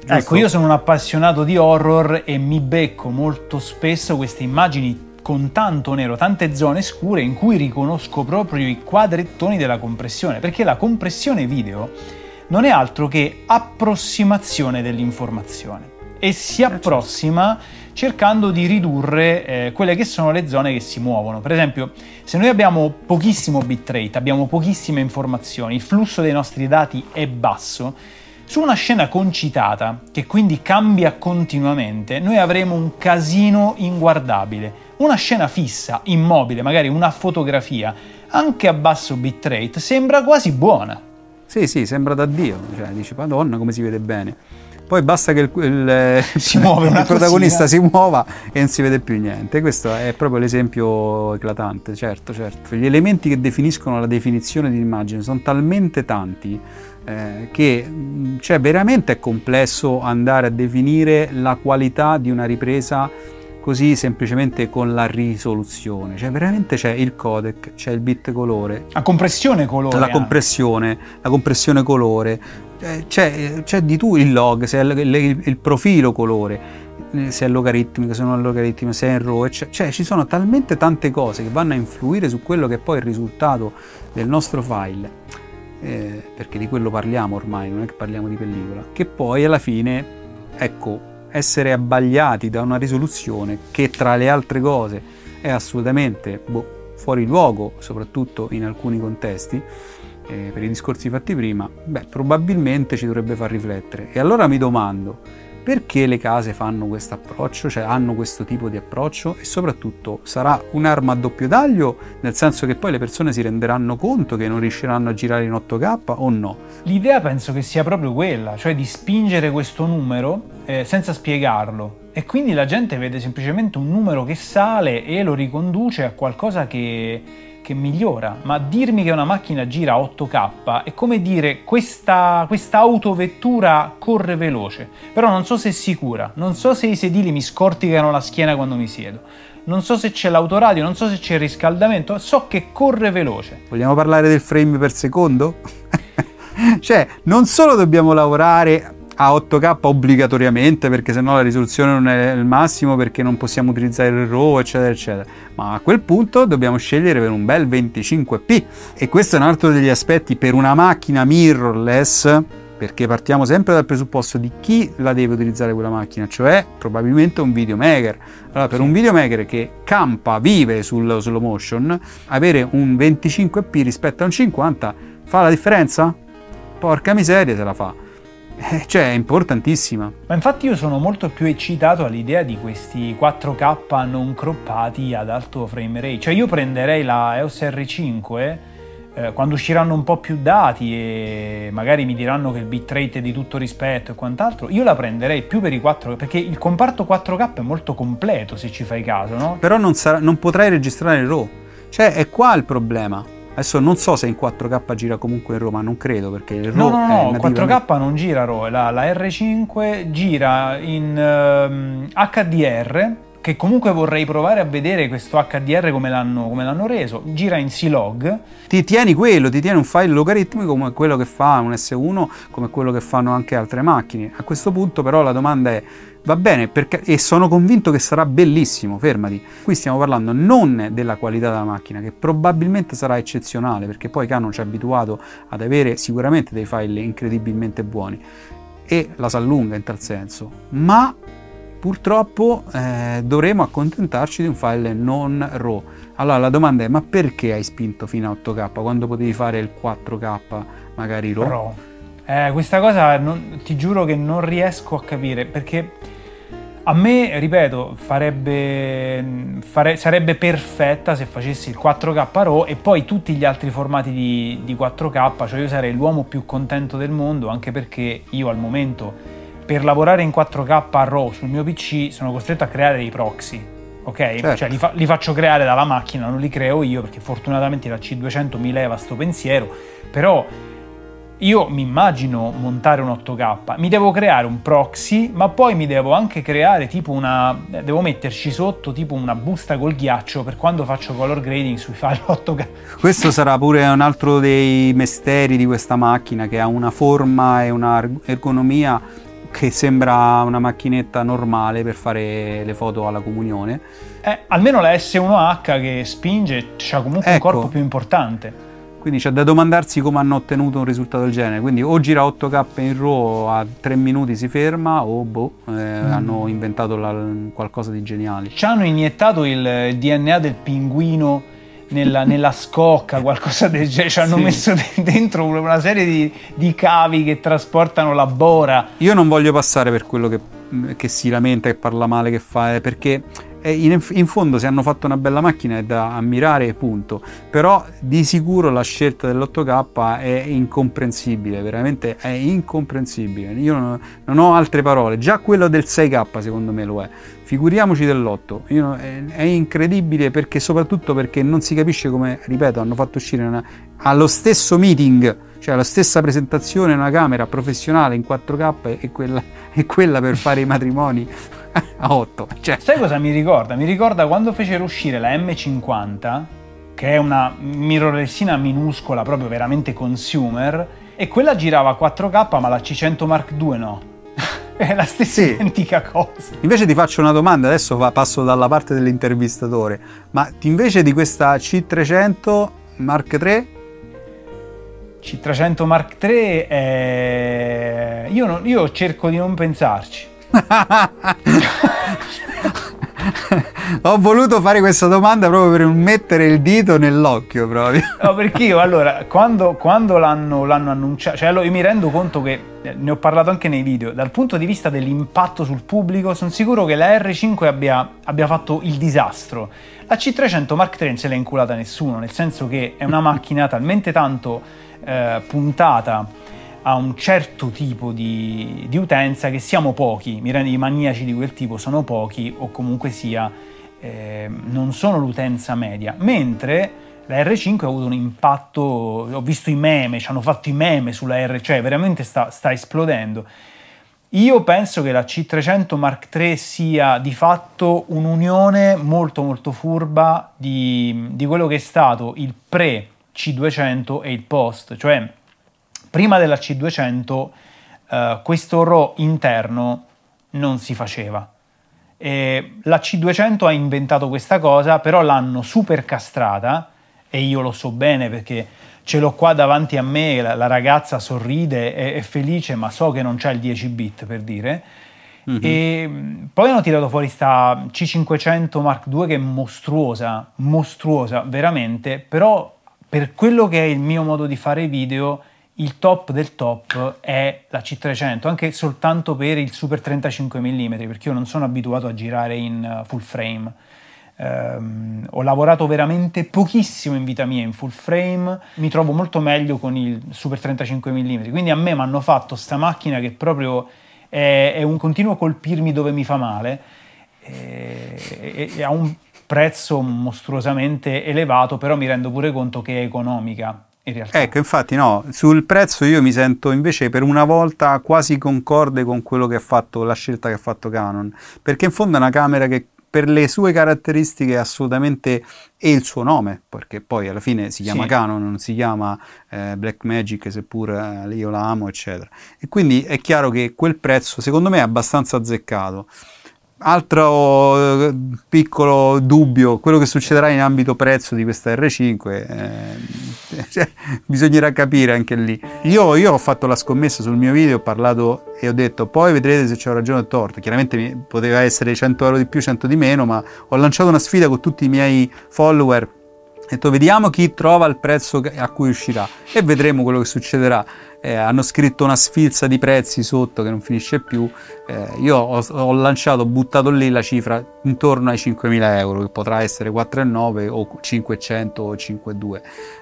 Giusto? Ecco, io sono un appassionato di horror e mi becco molto spesso queste immagini con tanto nero, tante zone scure in cui riconosco proprio i quadrettoni della compressione, perché la compressione video non è altro che approssimazione dell'informazione e si eh, certo. approssima cercando di ridurre eh, quelle che sono le zone che si muovono. Per esempio, se noi abbiamo pochissimo bitrate, abbiamo pochissime informazioni, il flusso dei nostri dati è basso, su una scena concitata, che quindi cambia continuamente, noi avremo un casino inguardabile. Una scena fissa, immobile, magari una fotografia, anche a basso bitrate, sembra quasi buona. Sì, sì, sembra da Dio, cioè dici, madonna come si vede bene. Poi basta che il, il, <laughs> il protagonista si muova e non si vede più niente. Questo è proprio l'esempio eclatante, certo, certo. Gli elementi che definiscono la definizione di un'immagine sono talmente tanti eh, che cioè, veramente è complesso andare a definire la qualità di una ripresa così semplicemente con la risoluzione. Cioè veramente c'è il codec, c'è il bit colore. La compressione colore. La compressione, la compressione colore, c'è, c'è, di tu il log, se è il, il, profilo colore, eh, se è logaritmico, se non è logaritmico, se è in cioè, cioè ci sono talmente tante cose che vanno a influire su quello che è poi il risultato del nostro file, eh, perché di quello parliamo ormai, non è che parliamo di pellicola, che poi alla fine, ecco, essere abbagliati da una risoluzione che tra le altre cose è assolutamente boh, fuori luogo, soprattutto in alcuni contesti, eh, per i discorsi fatti prima, beh, probabilmente ci dovrebbe far riflettere. E allora mi domando, perché le case fanno questo approccio, cioè hanno questo tipo di approccio e soprattutto sarà un'arma a doppio taglio, nel senso che poi le persone si renderanno conto che non riusciranno a girare in 8K o no? L'idea penso che sia proprio quella, cioè di spingere questo numero eh, senza spiegarlo e quindi la gente vede semplicemente un numero che sale e lo riconduce a qualcosa che che migliora, ma dirmi che una macchina gira a 8K è come dire questa, questa autovettura corre veloce, però non so se è sicura, non so se i sedili mi scorticano la schiena quando mi siedo, non so se c'è l'autoradio, non so se c'è il riscaldamento, so che corre veloce. Vogliamo parlare del frame per secondo? <laughs> cioè, non solo dobbiamo lavorare a 8K obbligatoriamente perché sennò la risoluzione non è il massimo perché non possiamo utilizzare il RAW eccetera eccetera ma a quel punto dobbiamo scegliere per un bel 25p e questo è un altro degli aspetti per una macchina mirrorless perché partiamo sempre dal presupposto di chi la deve utilizzare quella macchina, cioè probabilmente un videomaker. Allora, per un videomaker che campa, vive sul slow motion, avere un 25p rispetto a un 50 fa la differenza? Porca miseria se la fa. Eh, cioè è importantissima. Ma infatti io sono molto più eccitato all'idea di questi 4K non croppati ad alto frame rate. Cioè io prenderei la EOS R5 eh, quando usciranno un po' più dati e magari mi diranno che il bitrate è di tutto rispetto e quant'altro, io la prenderei più per i 4K perché il comparto 4K è molto completo se ci fai caso, no? Però non, sarà, non potrai registrare il RAW. Cioè è qua il problema Adesso non so se in 4K gira comunque in Roma, non credo perché il RAW No, no, no, no 4K non gira RAW, la, la R5 gira in um, ehm, HDR che comunque vorrei provare a vedere questo HDR come l'hanno, come l'hanno reso, gira in C-Log. Ti tieni quello, ti tieni un file logaritmico come quello che fa un S1, come quello che fanno anche altre macchine. A questo punto però la domanda è, va bene, perché, e sono convinto che sarà bellissimo, fermati. Qui stiamo parlando non della qualità della macchina, che probabilmente sarà eccezionale, perché poi Canon ci ha abituato ad avere sicuramente dei file incredibilmente buoni, e la sa lunga in tal senso, ma purtroppo eh, dovremo accontentarci di un file non RAW. Allora la domanda è: ma perché hai spinto fino a 8K quando potevi fare il 4K magari RAW? RAW. Eh, questa cosa non, ti giuro che non riesco a capire perché A me, ripeto, farebbe, fare, sarebbe perfetta se facessi il 4K RAW e poi tutti gli altri formati di, di 4K, cioè io sarei l'uomo più contento del mondo, anche perché io al momento per lavorare in 4K RAW sul mio PC sono costretto a creare dei proxy, ok? Certo. Cioè li, fa, li, faccio creare dalla macchina, non li creo io perché fortunatamente la C200 mi leva sto pensiero, però io mi immagino montare un 8K, mi devo creare un proxy, ma poi mi devo anche creare tipo una. devo metterci sotto tipo una busta col ghiaccio per quando faccio color grading sui file <laughs> 8K. Questo sarà pure un altro dei misteri di questa macchina che ha una forma e un'ergonomia che sembra una macchinetta normale per fare le foto alla comunione. Eh, almeno la S1H che spinge ha comunque ecco. un corpo più importante. Quindi c'è da domandarsi come hanno ottenuto un risultato del genere. Quindi o gira 8K in RAW a 3 minuti si ferma o boh, eh, mm. hanno inventato la, qualcosa di geniale. Ci hanno iniettato il DNA del pinguino nella, nella scocca, qualcosa del genere. Ci hanno sì. messo dentro una serie di, di, cavi che trasportano la bora. Io non voglio passare per quello che, che si lamenta, che parla male, che fa, eh, perché in, in, fondo se hanno fatto una bella macchina è da ammirare punto. Però di sicuro la scelta dell'8K è incomprensibile veramente è incomprensibile. Io non, non ho altre parole. Già quello del 6K secondo me lo è. Figuriamoci dell'8 io, è, è, incredibile perché soprattutto perché non si capisce come ripeto hanno fatto uscire una, allo stesso meeting cioè la stessa presentazione una camera professionale in 4K e quella, e quella per fare i matrimoni <laughs> a 8. Cioè. Sai cosa mi ricorda? Mi ricorda quando fecero uscire la M50, che è una mirrorlessina minuscola, proprio veramente consumer, e quella girava a 4K, ma la C100 Mark II no. <laughs> è la stessa sì. identica cosa. Invece ti faccio una domanda, adesso passo dalla parte dell'intervistatore, ma invece di questa C300 Mark III C300 Mark III è... io, non, io cerco di non pensarci. Ho voluto fare questa domanda proprio per mettere il dito nell'occhio proprio. No, perché io allora, quando, quando l'hanno, l'hanno, annunciato, cioè io mi rendo conto che, eh, ne ho parlato anche nei video, dal punto di vista dell'impatto sul pubblico, sono sicuro che la R5 abbia, abbia fatto il disastro. La C300 Mark III non se l'è inculata nessuno, nel senso che è una <laughs> macchina talmente tanto eh, puntata a un certo tipo di, di, utenza che siamo pochi, i maniaci di quel tipo sono pochi o comunque sia eh, non sono l'utenza media, mentre la R5 ha avuto un impatto, ho visto i meme, ci hanno fatto i meme sulla R, cioè veramente sta, sta esplodendo. Io penso che la C300 Mark III sia di fatto un'unione molto molto furba di, di quello che è stato il pre C200 e il post, cioè prima della C200 eh, questo RAW interno non si faceva. E la C200 ha inventato questa cosa, però l'hanno super castrata e io lo so bene perché ce l'ho qua davanti a me, la, la ragazza sorride, è, è, felice, ma so che non c'è il 10 bit per dire. Mm-hmm. E poi hanno tirato fuori sta C500 Mark II che è mostruosa, mostruosa veramente, però per quello che è il mio modo di fare video, il top del top è la C300, anche soltanto per il super 35 mm, perché io non sono abituato a girare in uh, full frame. Um, ho lavorato veramente pochissimo in vita mia in full frame, mi trovo molto meglio con il super 35 mm, quindi a me mi hanno fatto sta macchina che proprio è, è un continuo colpirmi dove mi fa male e, e, ha un prezzo mostruosamente elevato, però mi rendo pure conto che è economica. In realtà. Ecco, infatti no, sul prezzo io mi sento invece per una volta quasi concorde con quello che ha fatto, la scelta che ha fatto Canon, perché in fondo è una camera che per le sue caratteristiche assolutamente e il suo nome, perché poi alla fine si chiama sì. Canon, non si chiama eh, Black Magic, seppur eh, io la amo, eccetera. E quindi è chiaro che quel prezzo secondo me è abbastanza azzeccato. Altro eh, piccolo dubbio, quello che succederà in ambito prezzo di questa R5, eh, <laughs> cioè, bisognerà capire anche lì. Io, io, ho fatto la scommessa sul mio video, ho parlato e ho detto poi vedrete se ho ragione o torto. Chiaramente poteva essere 100 euro di più, 100 di meno, ma ho lanciato una sfida con tutti i miei follower detto vediamo chi trova il prezzo a cui uscirà e vedremo quello che succederà. Eh, hanno scritto una sfilza di prezzi sotto che non finisce più. Eh, io ho, ho, lanciato, ho buttato lì la cifra intorno ai 5.000 euro, che potrà essere 4,9 o 500 o 5,2.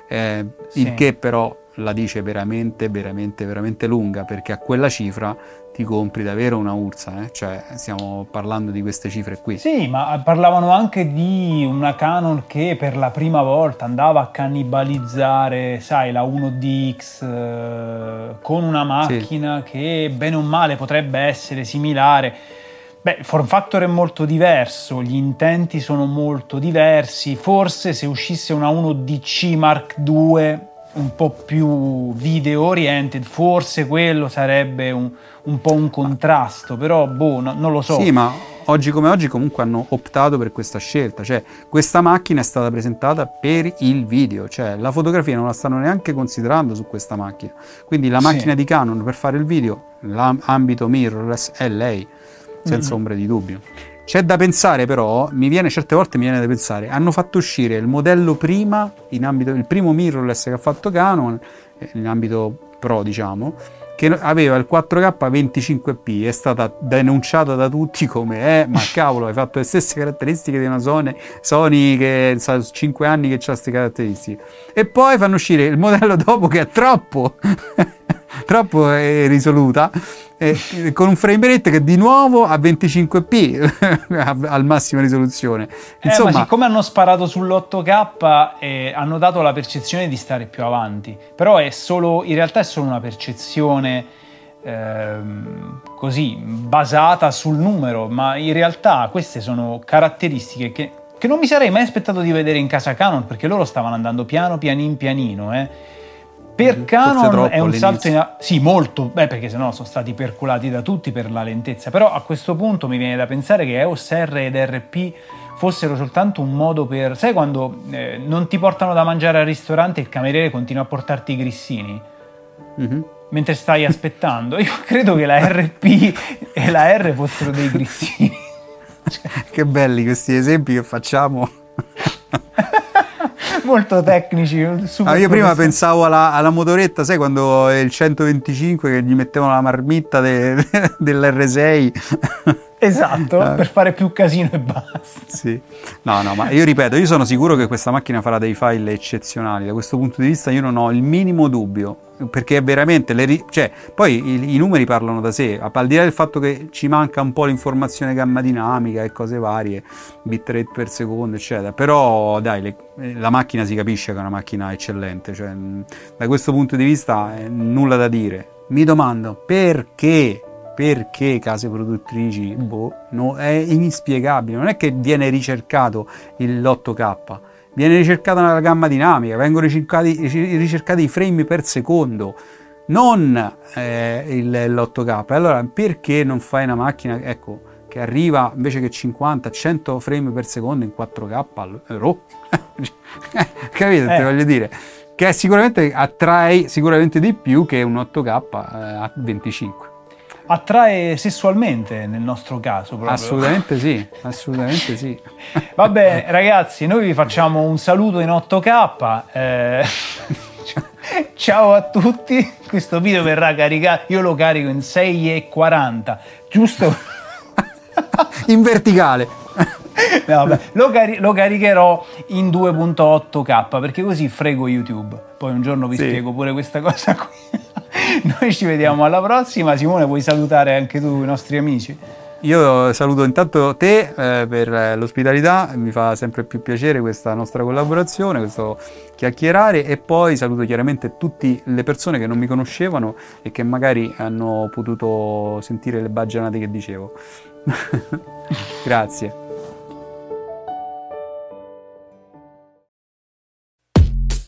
Eh, sì. Il che però la dice veramente, veramente, veramente lunga, perché a quella cifra ti compri davvero una Ursa, eh? cioè stiamo parlando di queste cifre qui. Sì, ma parlavano anche di una Canon che per la prima volta andava a cannibalizzare, sai, la 1DX eh, con una macchina sì. che bene o male potrebbe essere similare. Beh, il form factor è molto diverso, gli intenti sono molto diversi, forse se uscisse una 1DC Mark II un po' più video oriented, forse quello sarebbe un, un po' un contrasto, però boh, no, non lo so. Sì, ma oggi come oggi comunque hanno optato per questa scelta, cioè questa macchina è stata presentata per il video, cioè la fotografia non la stanno neanche considerando su questa macchina. Quindi la macchina sì. di Canon per fare il video, l'ambito mirrorless è lei, senza mm-hmm. ombra di dubbio. C'è da pensare però, mi viene certe volte mi viene da pensare, hanno fatto uscire il modello prima, in ambito, il primo mirrorless che ha fatto Canon, eh, in ambito pro diciamo, che aveva il 4K 25p, è stata denunciata da tutti come eh, ma <laughs> cavolo, hai fatto le stesse caratteristiche di una Sony, Sony che sa 5 anni che ha queste caratteristiche. E poi fanno uscire il modello dopo che è troppo, <laughs> troppo eh, risoluta eh, con un frame rate che di nuovo a 25p <laughs> al massima risoluzione. Insomma, eh, ma siccome hanno sparato sull'8K eh, hanno dato la percezione di stare più avanti, però è solo, in realtà è solo una percezione ehm, così basata sul numero, ma in realtà queste sono caratteristiche che, che non mi sarei mai aspettato di vedere in casa Canon perché loro stavano andando piano pianin pianino, eh per Canon è un salto in avanti, sì, molto, beh, perché sennò sono stati perculati da tutti per la lentezza. Però a questo punto mi viene da pensare che EOS R ed RP fossero soltanto un modo per. Sai quando eh, non ti portano da mangiare al ristorante e il cameriere continua a portarti i grissini? Mm-hmm. Mentre stai aspettando, io credo che la RP e la R fossero dei grissini. <laughs> che belli questi esempi che facciamo <laughs> <laughs> molto tecnici. Ah, io prima pensavo alla, alla, motoretta, sai quando il 125 che gli mettevano la marmitta de, <laughs> de, dell'R6. Esatto, eh. per fare più casino e basta. Sì. No, no, ma io ripeto, io sono sicuro che questa macchina farà dei file eccezionali. Da questo punto di vista io non ho il minimo dubbio, perché è veramente... Le, cioè, poi i, i, numeri parlano da sé, al di là del fatto che ci manca un po' l'informazione gamma dinamica e cose varie, bitrate per secondo, eccetera. Però, dai, le, la macchina si capisce che è una macchina eccellente. Cioè, da questo punto di vista, nulla da dire. Mi domando perché perché case produttrici, boh, no, è inspiegabile, non è che viene ricercato l'8K, viene ricercata la gamma dinamica, vengono ricercati, ricercati i frame per secondo, non eh, il, l'8K. Allora perché non fai una macchina, ecco, che arriva invece che 50, 100 frame per secondo in 4K? RAW? Capite? Eh. Te voglio dire che sicuramente attrae sicuramente di più che un 8K eh, a 25 attrae sessualmente nel nostro caso proprio. Assolutamente sì, assolutamente sì. <laughs> Va bene ragazzi, noi vi facciamo un saluto in 8K. Eh, <laughs> ciao a tutti, questo video verrà caricato, io lo carico in 6,40, giusto? <laughs> in verticale. No, lo, cari- lo, caricherò in 2.8K perché così frego YouTube. Poi un giorno vi sì. spiego pure questa cosa qui. <laughs> Noi ci vediamo alla prossima. Simone, vuoi salutare anche tu i nostri amici? Io saluto intanto te eh, per l'ospitalità, mi fa sempre più piacere questa nostra collaborazione, questo chiacchierare e poi saluto chiaramente tutte le persone che non mi conoscevano e che magari hanno potuto sentire le baggianate che dicevo. <laughs> Grazie.